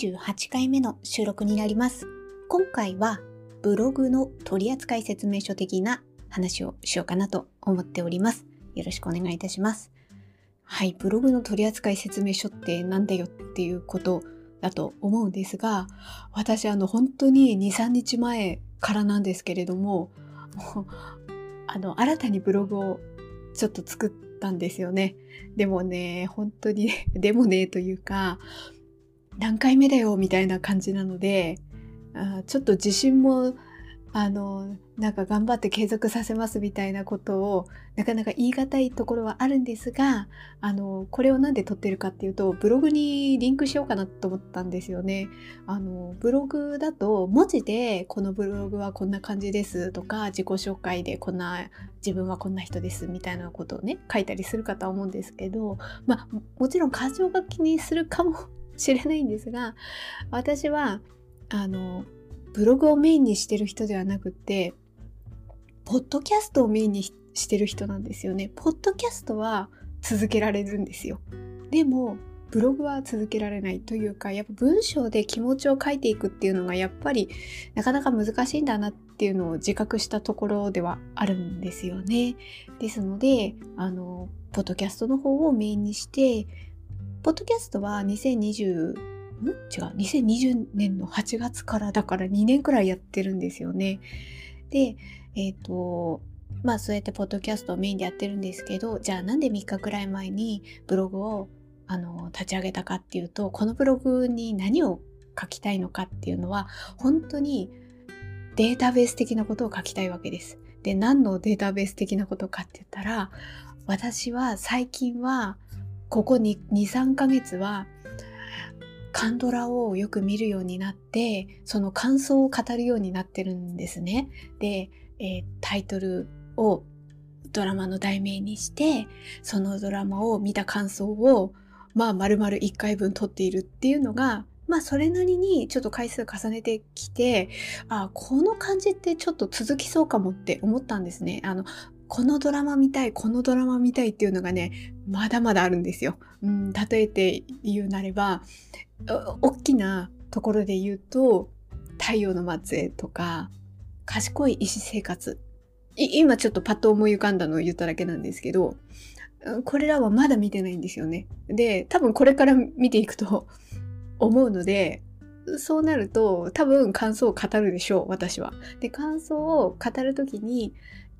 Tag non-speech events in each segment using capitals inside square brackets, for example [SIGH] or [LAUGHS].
28回目の収録になります。今回はブログの取扱説明書的な話をしようかなと思っております。よろしくお願いいたします。はい、ブログの取扱説明書ってなんだよっていうことだと思うんですが、私あの本当に2、3日前からなんですけれども、も [LAUGHS] うあの新たにブログをちょっと作ったんですよね。でもね、本当に、でもねというか、何回目だよみたいな感じなので、あちょっと自信もあのなんか頑張って継続させますみたいなことをなかなか言い難いところはあるんですがあのこれを何で撮ってるかっていうとブログにリンクしようかなと思ったんですよね。あのブログだと文字でこのブログはこんな感じですとか自己紹介でこんな自分はこんな人ですみたいなことをね書いたりするかとは思うんですけどまあもちろん箇条書きにするかもしれないんですが私はあのブログをメインにしてる人ではなくて、ポッドキャストをメインにしてる人なんですよね。ポッドキャストは続けられるんですよ。でも、ブログは続けられないというか、やっぱ文章で気持ちを書いていくっていうのがやっぱりなかなか難しいんだなっていうのを自覚したところではあるんですよね。ですので、あの、ポッドキャストの方をメインにして、ポッドキャストは2020ん？違う2020年の8月からだから2年くらいやってるんですよね。でえっ、ー、とまあそうやってポッドキャストをメインでやってるんですけどじゃあなんで3日くらい前にブログをあの立ち上げたかっていうとこのブログに何を書きたいのかっていうのは本当にデータベース的なことを書きたいわけです。で何のデータベース的なことかって言ったら私は最近はここ23ヶ月はカンドラをよく見るようになってその感想を語るようになってるんですね。で、えー、タイトルをドラマの題名にしてそのドラマを見た感想をまあ丸々1回分撮っているっていうのがまあそれなりにちょっと回数重ねてきてあこの感じってちょっと続きそうかもって思ったんですね。あのこのドラマ見たいこのドラマ見たいっていうのがねまだまだあるんですよ。うん、例えて言うなれば大きなところで言うと太陽の末裔とか賢い医師生活今ちょっとパッと思い浮かんだのを言っただけなんですけどこれらはまだ見てないんですよね。で多分これから見ていくと [LAUGHS] 思うのでそうなると多分感想を語るでしょう私は。で感想を語る時に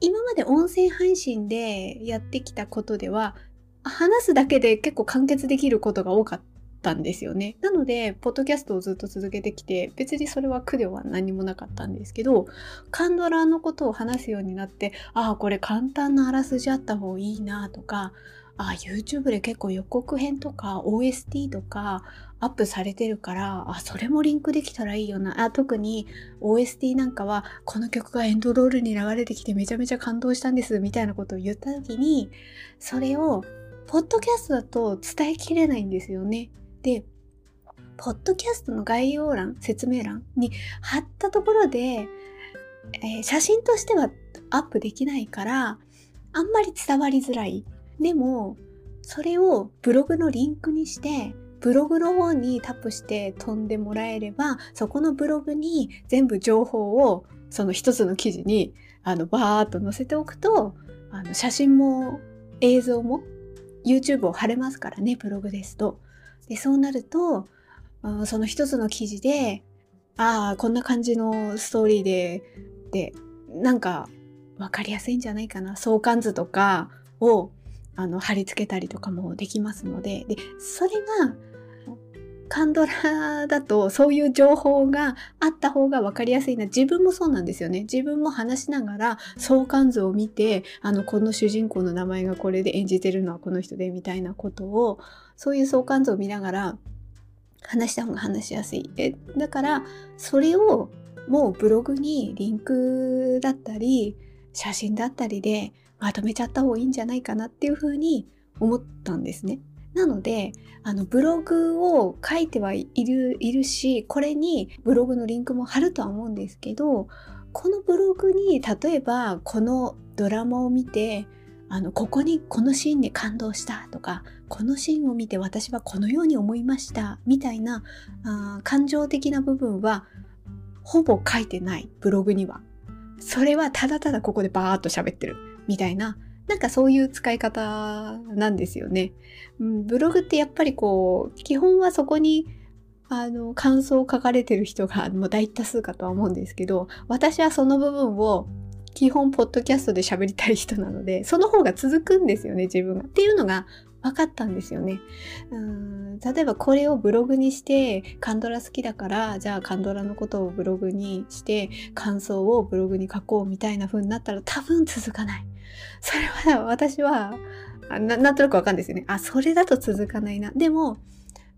今まで音声配信でやってきたことでは話すだけで結構完結できることが多かったんですよね。なので、ポッドキャストをずっと続けてきて、別にそれは苦では何もなかったんですけど、カンドラのことを話すようになって、ああ、これ簡単なあらすじあった方がいいなとか、あ、YouTube で結構予告編とか OST とかアップされてるから、あ、それもリンクできたらいいよな。あ、特に OST なんかは、この曲がエンドロールに流れてきてめちゃめちゃ感動したんです、みたいなことを言った時に、それを、ポッドキャストだと伝えきれないんですよね。で、ポッドキャストの概要欄、説明欄に貼ったところで、えー、写真としてはアップできないから、あんまり伝わりづらい。でも、それをブログのリンクにして、ブログの方にタップして飛んでもらえれば、そこのブログに全部情報をその一つの記事にあのバーっと載せておくと、あの写真も映像も YouTube を貼れますからね、ブログですと。で、そうなると、その一つの記事で、ああ、こんな感じのストーリーで、で、なんかわかりやすいんじゃないかな。相関図とかをあの貼り付けたりとかもできますので、で、それがカンドラだとそういう情報があった方が分かりやすいな。自分もそうなんですよね。自分も話しながら相関図を見て、あの、この主人公の名前がこれで演じてるのはこの人でみたいなことを、そういう相関図を見ながら話した方が話しやすい。えだから、それをもうブログにリンクだったり、写真だったりでまとめちゃった方がいいんじゃないかなっていうふうに思ったんですね。なので、あの、ブログを書いてはいる、いるし、これにブログのリンクも貼るとは思うんですけど、このブログに、例えば、このドラマを見て、あのここにこのシーンに感動したとかこのシーンを見て私はこのように思いましたみたいなあ感情的な部分はほぼ書いてないブログにはそれはただただここでバーッと喋ってるみたいななんかそういう使い方なんですよね。うん、ブログってやっぱりこう基本はそこにあの感想を書かれてる人がもう大多数かとは思うんですけど私はその部分を基本ポッドキャストで喋りたい人なのでその方が続くんですよね自分が。っていうのが分かったんですよね。うん例えばこれをブログにしてカンドラ好きだからじゃあカンドラのことをブログにして感想をブログに書こうみたいな風になったら多分続かない。それは私はななんとなくわかるんですよね。あそれだと続かないな。でも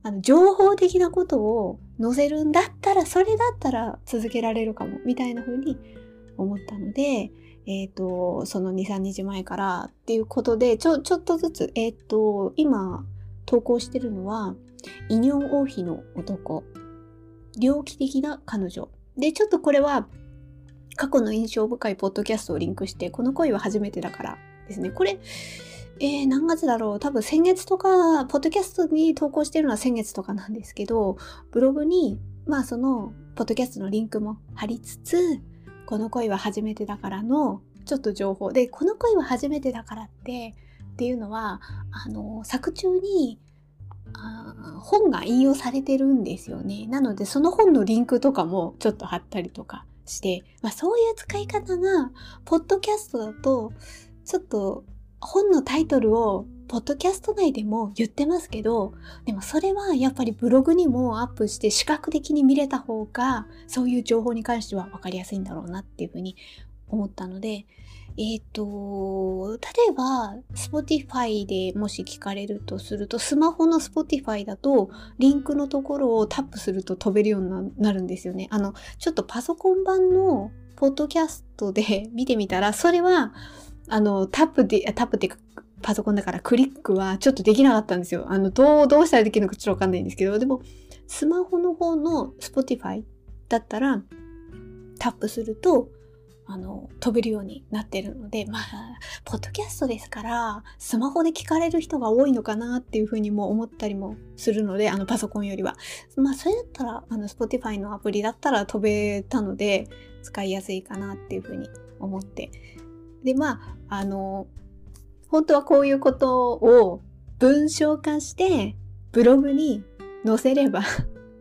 あの情報的なことを載せるんだったらそれだったら続けられるかもみたいな風に思ったので、えっ、ー、と、その2、3日前からっていうことで、ちょ、ちょっとずつ、えっ、ー、と、今、投稿してるのは、異尿王妃の男、猟奇的な彼女。で、ちょっとこれは、過去の印象深いポッドキャストをリンクして、この恋は初めてだからですね。これ、えー、何月だろう？多分先月とか、ポッドキャストに投稿してるのは先月とかなんですけど、ブログに、まあその、ポッドキャストのリンクも貼りつつ、この恋は初めてだからのちょっと情報でこの恋は初めてだからってっていうのはあの作中にあ本が引用されてるんですよね。なのでその本のリンクとかもちょっと貼ったりとかして、まあ、そういう使い方がポッドキャストだとちょっと本のタイトルをポッドキャスト内でも言ってますけど、でもそれはやっぱりブログにもアップして視覚的に見れた方が、そういう情報に関しては分かりやすいんだろうなっていうふうに思ったので、えっ、ー、と、例えば、Spotify でもし聞かれるとすると、スマホの Spotify だと、リンクのところをタップすると飛べるようになるんですよね。あの、ちょっとパソコン版のポッドキャストで見てみたら、それは、あの、タップで、タップってパソコンだからクリックはちょっとできなかったんですよ。あの、どう、どうしたらできるのかちょっとわかんないんですけど、でも、スマホの方の Spotify だったら、タップすると、あの、飛べるようになってるので、まあ、ポッドキャストですから、スマホで聞かれる人が多いのかなっていうふうにも思ったりもするので、あの、パソコンよりは。まあ、それだったら、あの、Spotify のアプリだったら飛べたので、使いやすいかなっていうふうに思って。で、まあ、あの、本当はこういうことを文章化してブログに載せれば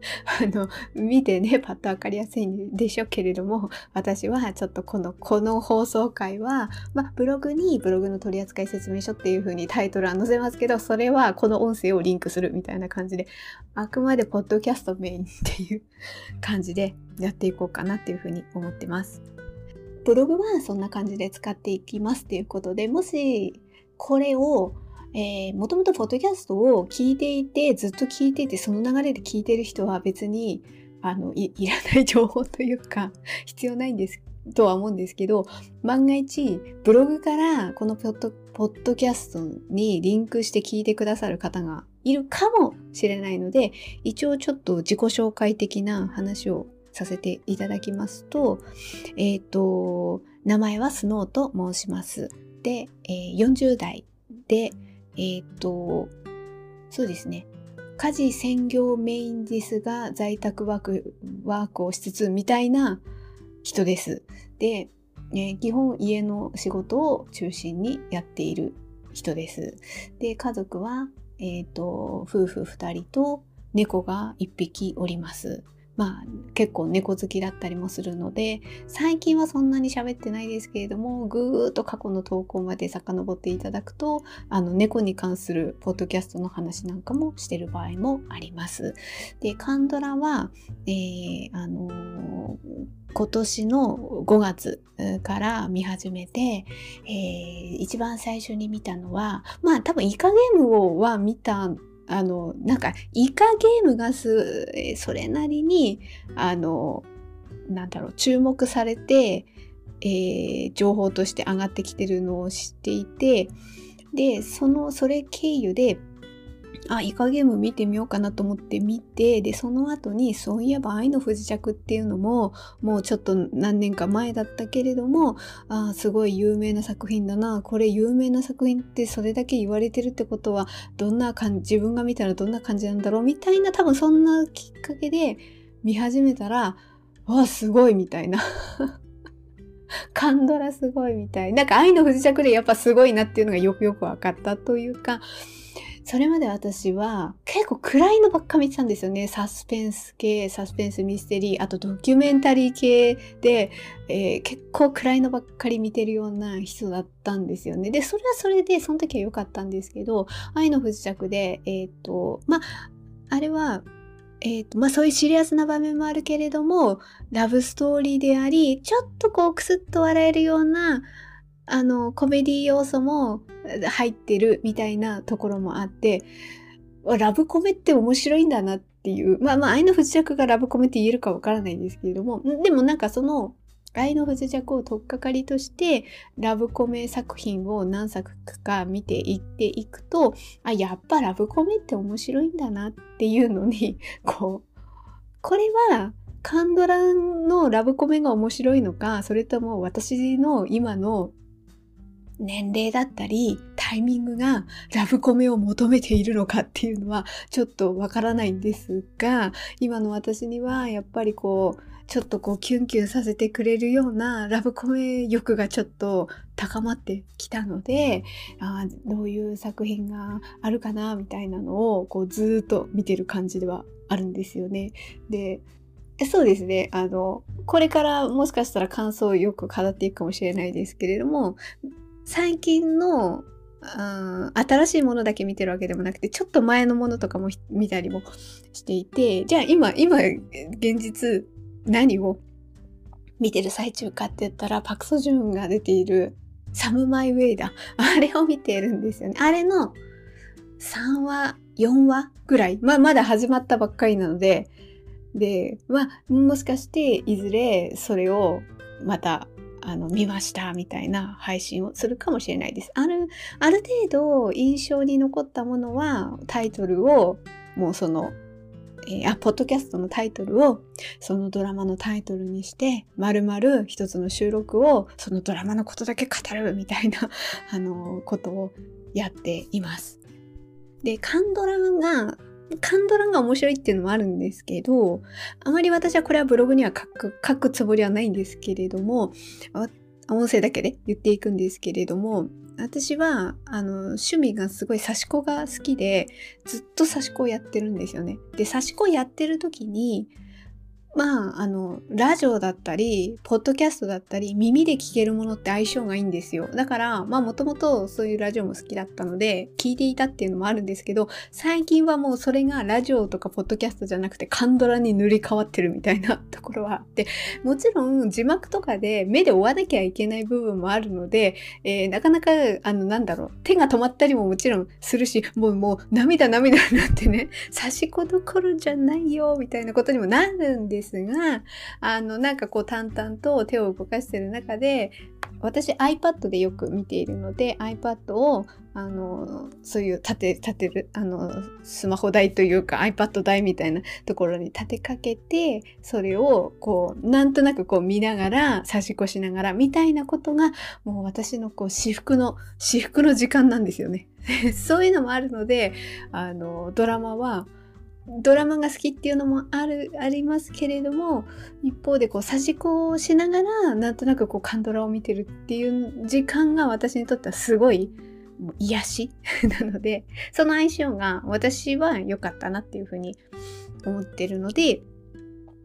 [LAUGHS] あの、見てね、パッとわかりやすいんでしょうけれども、私はちょっとこの、この放送回は、まあ、ブログにブログの取扱説明書っていう風にタイトルは載せますけど、それはこの音声をリンクするみたいな感じで、あくまでポッドキャストメインっていう感じでやっていこうかなっていう風に思ってます。ブログはそんな感じで使っていきますっていうことで、もしこれを、えー、もともとポッドキャストを聞いていて、ずっと聞いていて、その流れで聞いてる人は別に、あの、い [LAUGHS] いらない情報というか、[LAUGHS] 必要ないんですとは思うんですけど、万が一、ブログからこのポッドポッドキャストにリンクして聞いてくださる方がいるかもしれないので、一応ちょっと自己紹介的な話をさせていただきますと、えっ、ー、と、名前はスノーと申します。で、えー、40代で、えっ、ー、と、そうですね。家事専業メインですが在宅ワークワークをしつつみたいな人です。で、えー、基本家の仕事を中心にやっている人です。で、家族は、えっ、と、夫婦2人と猫が1匹おります。まあ結構猫好きだったりもするので最近はそんなに喋ってないですけれどもぐーっと過去の投稿まで遡っていただくとあの猫に関するポッドキャストの話なんかもしてる場合もあります。でカンドラは、えー、あのー、今年の5月から見始めて、えー、一番最初に見たのはまあ多分イカゲームをは見たあの、なんか、イカゲームがす、それなりに、あの、なんだろう、注目されて、えー、情報として上がってきてるのを知っていて、で、その、それ経由で、あ、イカゲーム見てみようかなと思って見て、で、その後に、そういえば愛の不時着っていうのも、もうちょっと何年か前だったけれども、あすごい有名な作品だな。これ有名な作品ってそれだけ言われてるってことは、どんな感じ、自分が見たらどんな感じなんだろう？みたいな、多分そんなきっかけで見始めたら、わ、すごいみたいな。カンドラすごいみたい。なんか愛の不時着でやっぱすごいなっていうのがよくよく分かったというか、それまで私は結構暗いのばっか見てたんですよね。サスペンス系、サスペンスミステリー、あとドキュメンタリー系で、えー、結構暗いのばっかり見てるような人だったんですよね。で、それはそれで、その時は良かったんですけど、愛の不時着で、えっ、と、まあ、あれは、え、ー、と、まあそういうシリアスな場面もあるけれども、ラブストーリーであり、ちょっとこうクスッと笑えるような、あの、コメディ要素も入ってるみたいなところもあって、ラブコメって面白いんだなっていう、まあまあ、愛の不時着がラブコメって言えるかわからないんですけれども、でもなんかその、愛の不時着を取っかかりとして、ラブコメ作品を何作か見ていっていくと、あ、やっぱラブコメって面白いんだなっていうのに、[LAUGHS] こう、これは、カンドラのラブコメが面白いのか、それとも私の今の年齢だったりタイミングがラブコメを求めているのかっていうのはちょっとわからないんですが今の私にはやっぱりこうちょっとこうキュンキュンさせてくれるようなラブコメ欲がちょっと高まってきたのであどういう作品があるかなみたいなのをこうずっと見てる感じではあるんですよね。でそうですね。あの、これからもしかしたら感想をよく語っていくかもしれないですけれども、最近の新しいものだけ見てるわけでもなくて、ちょっと前のものとかも見たりもしていて、じゃあ今、今、現実何を見てる最中かって言ったら、パクソジュンが出ているサムマイウェイだ。あれを見てるんですよね。あれの3話、4話ぐらい。まあ、まだ始まったばっかりなので、で、まあ、もしかしていずれそれをまたあの、見ましたみたいな配信をするかもしれないです。ある、ある程度印象に残ったものはタイトルをもうその、えー、あ、ポッドキャストのタイトルをそのドラマのタイトルにして、まるまる一つの収録をそのドラマのことだけ語るみたいな、あの、ことをやっています。で、カンドラがカンドラが面白いっていうのもあるんですけど、あまり私はこれはブログには書く書くつもりはないんですけれども、音声だけで言っていくんですけれども、私は、あの、趣味がすごい刺し子が好きで、ずっと刺し子をやってるんですよね。で、刺し子やってる時に、まあ、あの、ラジオだったり、ポッドキャストだったり、耳で聞けるものって相性がいいんですよ。だから、まあ、もともとそういうラジオも好きだったので、聞いていたっていうのもあるんですけど、最近はもうそれがラジオとかポッドキャストじゃなくて、カンドラに塗り替わってるみたいな [LAUGHS] ところはあって、もちろん字幕とかで目で追わなきゃいけない部分もあるので、えー、なかなか、あの、なんだろう、手が止まったりももちろんするし、もう、もう、涙涙になってね、差し子どころじゃないよ、みたいなことにもなるんですですが、あの、なんかこう淡々と手を動かしてる中で、私 iPad でよく見ているので iPad をあのそういう立て立てるあのスマホ台というか iPad 台みたいなところに立てかけてそれをこうなんとなくこう見ながら差し越しながらみたいなことがもう私のこう至福の至福の時間なんですよね。[LAUGHS] そういうのもあるのであのドラマはドラマが好きっていうのもある、ありますけれども、一方でこう、差し子をしながら、なんとなくこう、カンドラを見てるっていう時間が私にとってはすごい、もう癒し [LAUGHS] なので、その相性が私は良かったなっていうふうに思ってるので、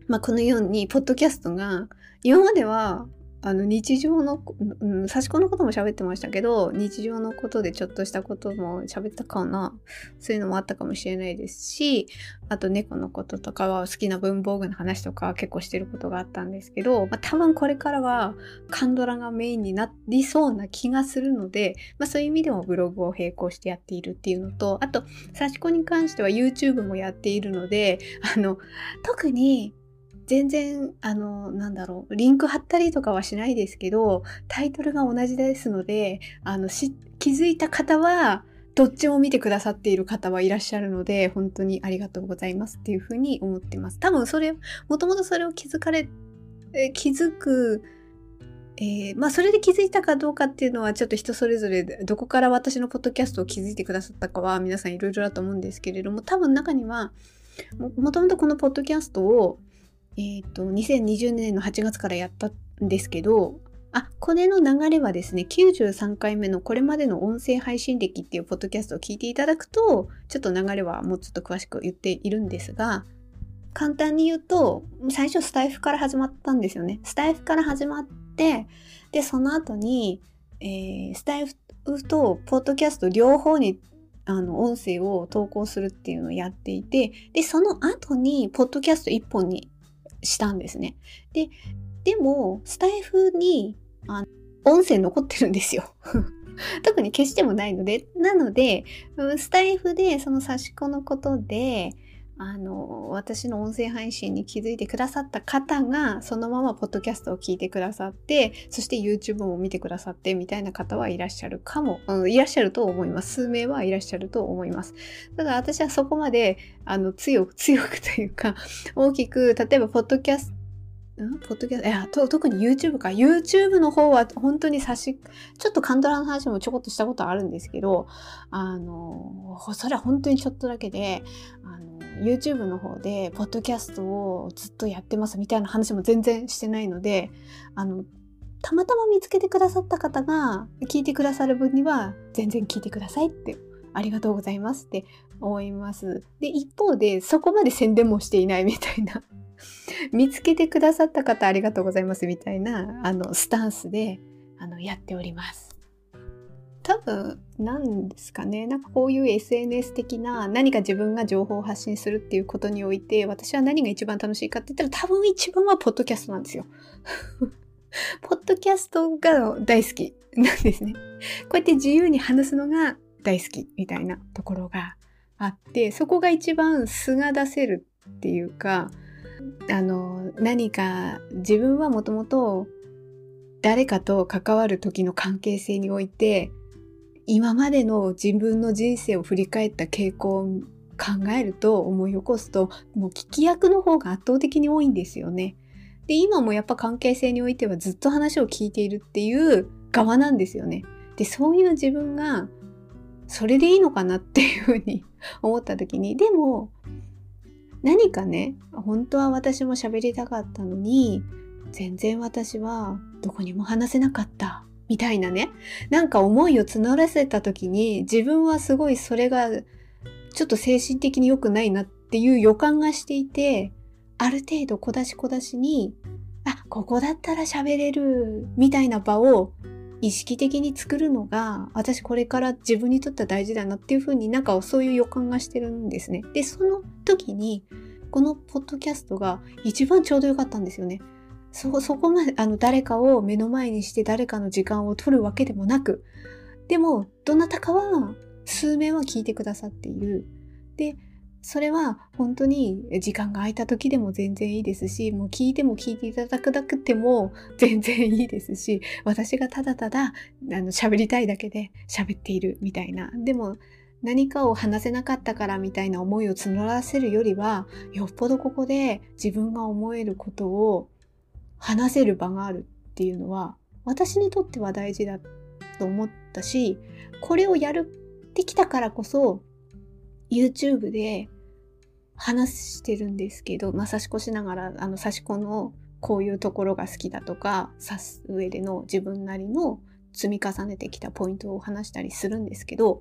まあ、このように、ポッドキャストが、今まではあの日常の、うん、差し子のことも喋ってましたけど、日常のことでちょっとしたことも喋ったかな。そういうのもあったかもしれないですし、あと猫のこととかは好きな文房具の話とか結構してることがあったんですけど、まあ、多分これからはカンドラがメインになりそうな気がするので、まあ、そういう意味でもブログを並行してやっているっていうのと、あと、差し子に関しては YouTube もやっているので、あの、特に全然、あの、なんだろう、リンク貼ったりとかはしないですけど、タイトルが同じですので、あの、し、気づいた方は、どっちも見てくださっている方はいらっしゃるので、本当にありがとうございますっていうふうに思ってます。多分それ、もともとそれを気づかれ、え気づく、えー、まあそれで気づいたかどうかっていうのはちょっと人それぞれどこから私のポッドキャストを気づいてくださったかは皆さんいろいろだと思うんですけれども多分中にはももともとこのポッドキャストを、えっ、ー、と2020年の8月からやったんですけどあ、これの流れはですね、93回目のこれまでの音声配信歴っていうポッドキャストを聞いていただくと、ちょっと流れはもうちょっと詳しく言っているんですが、簡単に言うと、最初スタイフから始まったんですよね。スタイフから始まって、で、その後に、えー、スタイフとポッドキャスト両方にあの音声を投稿するっていうのをやっていて、で、その後にポッドキャスト1本にしたんですね。で、でも、スタイフにあ音声残ってるんですよ。[LAUGHS] 特に消してもないので。なので、スタイフでその差し子のことで、あの、私の音声配信に気づいてくださった方が、そのままポッドキャストを聞いてくださって、そして YouTube も見てくださってみたいな方はいらっしゃるかも、うん、いらっしゃると思います。数名はいらっしゃると思います。ただ私はそこまで、あの、強く、強くというか、大きく、例えば、ポッドキャスト、ポッドキャスト？いや特に YouTube か。YouTube の方は本当に差しちょっとカンドラの話もちょこっとしたことあるんですけどあのそれは本当にちょっとだけであの YouTube の方でポッドキャストをずっとやってますみたいな話も全然してないのであのたまたま見つけてくださった方が聞いてくださる分には全然聞いてくださいってありがとうございますって思います。で一方でそこまで宣伝もしていないみたいな [LAUGHS] 見つけてくださった方ありがとうございますみたいなあのスタンスであのやっております。多分何ですかねなんかこういう SNS 的な何か自分が情報を発信するっていうことにおいて私は何が一番楽しいかって言ったら多分一番はポッドキャストなんですよ。[LAUGHS] ポッドキャストが大好きなんですね。こうやって自由に話すのが大好きみたいなところがあってそこが一番素が出せるっていうかあの何か自分はもともと誰かと関わる時の関係性において今までの自分の人生を振り返った傾向を考えると思い起こすともう聞き役の方が圧倒的に多いんですよね。で今もやっぱ関係性においてはずっと話を聞いているっていう側なんですよね。でそういう自分がそれでいいのかなっていうふうに [LAUGHS] 思った時にでも何かね本当は私も喋りたかったのに全然私はどこにも話せなかったみたいなねなんか思いを募らせた時に自分はすごいそれがちょっと精神的に良くないなっていう予感がしていてある程度小出し小出しにあここだったら喋れるみたいな場を意識的に作るのが私これから自分にとっては大事だなっていうふうになんかそういう予感がしてるんですね。でその時にこのポッドキャストが一番ちょうどよかったんですよね。そそこまであの誰かを目の前にして誰かの時間を取るわけでもなくでもどなたかは数名は聞いてくださっている。でそれは本当に時間が空いた時でも全然いいですし、もう聞いても聞いていただくだけでも [LAUGHS] 全然いいですし、私がただただあの喋りたいだけで喋っているみたいな。でも何かを話せなかったからみたいな思いを募らせるよりは、よっぽどここで自分が思えることを話せる場があるっていうのは、私にとっては大事だと思ったし、これをやるってきたからこそ、YouTube で話してるんですけど、まあ、差し越しながら、あの、差し子のこういうところが好きだとか、指す上での自分なりの積み重ねてきたポイントを話したりするんですけど、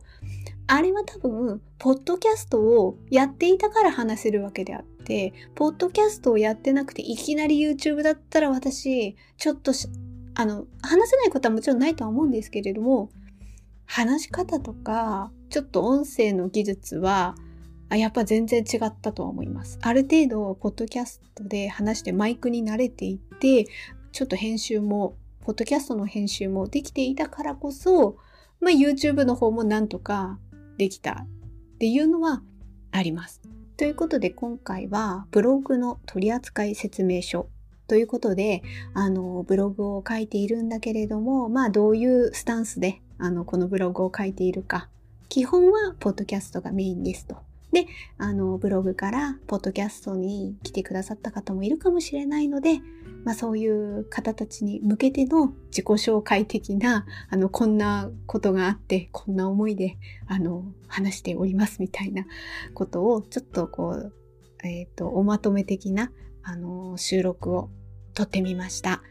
あれは多分、ポッドキャストをやっていたから話せるわけであって、ポッドキャストをやってなくていきなり YouTube だったら私、ちょっとあの、話せないことはもちろんないとは思うんですけれども、話し方とか、ちょっと音声の技術は、あやっぱ全然違ったとは思います。ある程度、ポッドキャストで話してマイクに慣れていて、ちょっと編集も、ポッドキャストの編集もできていたからこそ、まあ、YouTube の方もなんとかできたっていうのはあります。ということで今回はブログの取扱説明書ということで、あの、ブログを書いているんだけれども、まあ、どういうスタンスで、あの、このブログを書いているか基本はポッドキャストがメインですと。で、あの、ブログからポッドキャストに来てくださった方もいるかもしれないので、まあそういう方たちに向けての自己紹介的な、あの、こんなことがあって、こんな思いで、あの、話しておりますみたいなことを、ちょっとこう、えっ、ー、と、おまとめ的な、あの、収録を撮ってみました。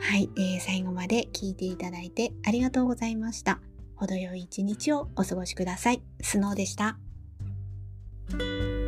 はい、えー、最後まで聞いていただいてありがとうございました。程よい一日をお過ごしください。スノーでした。thank you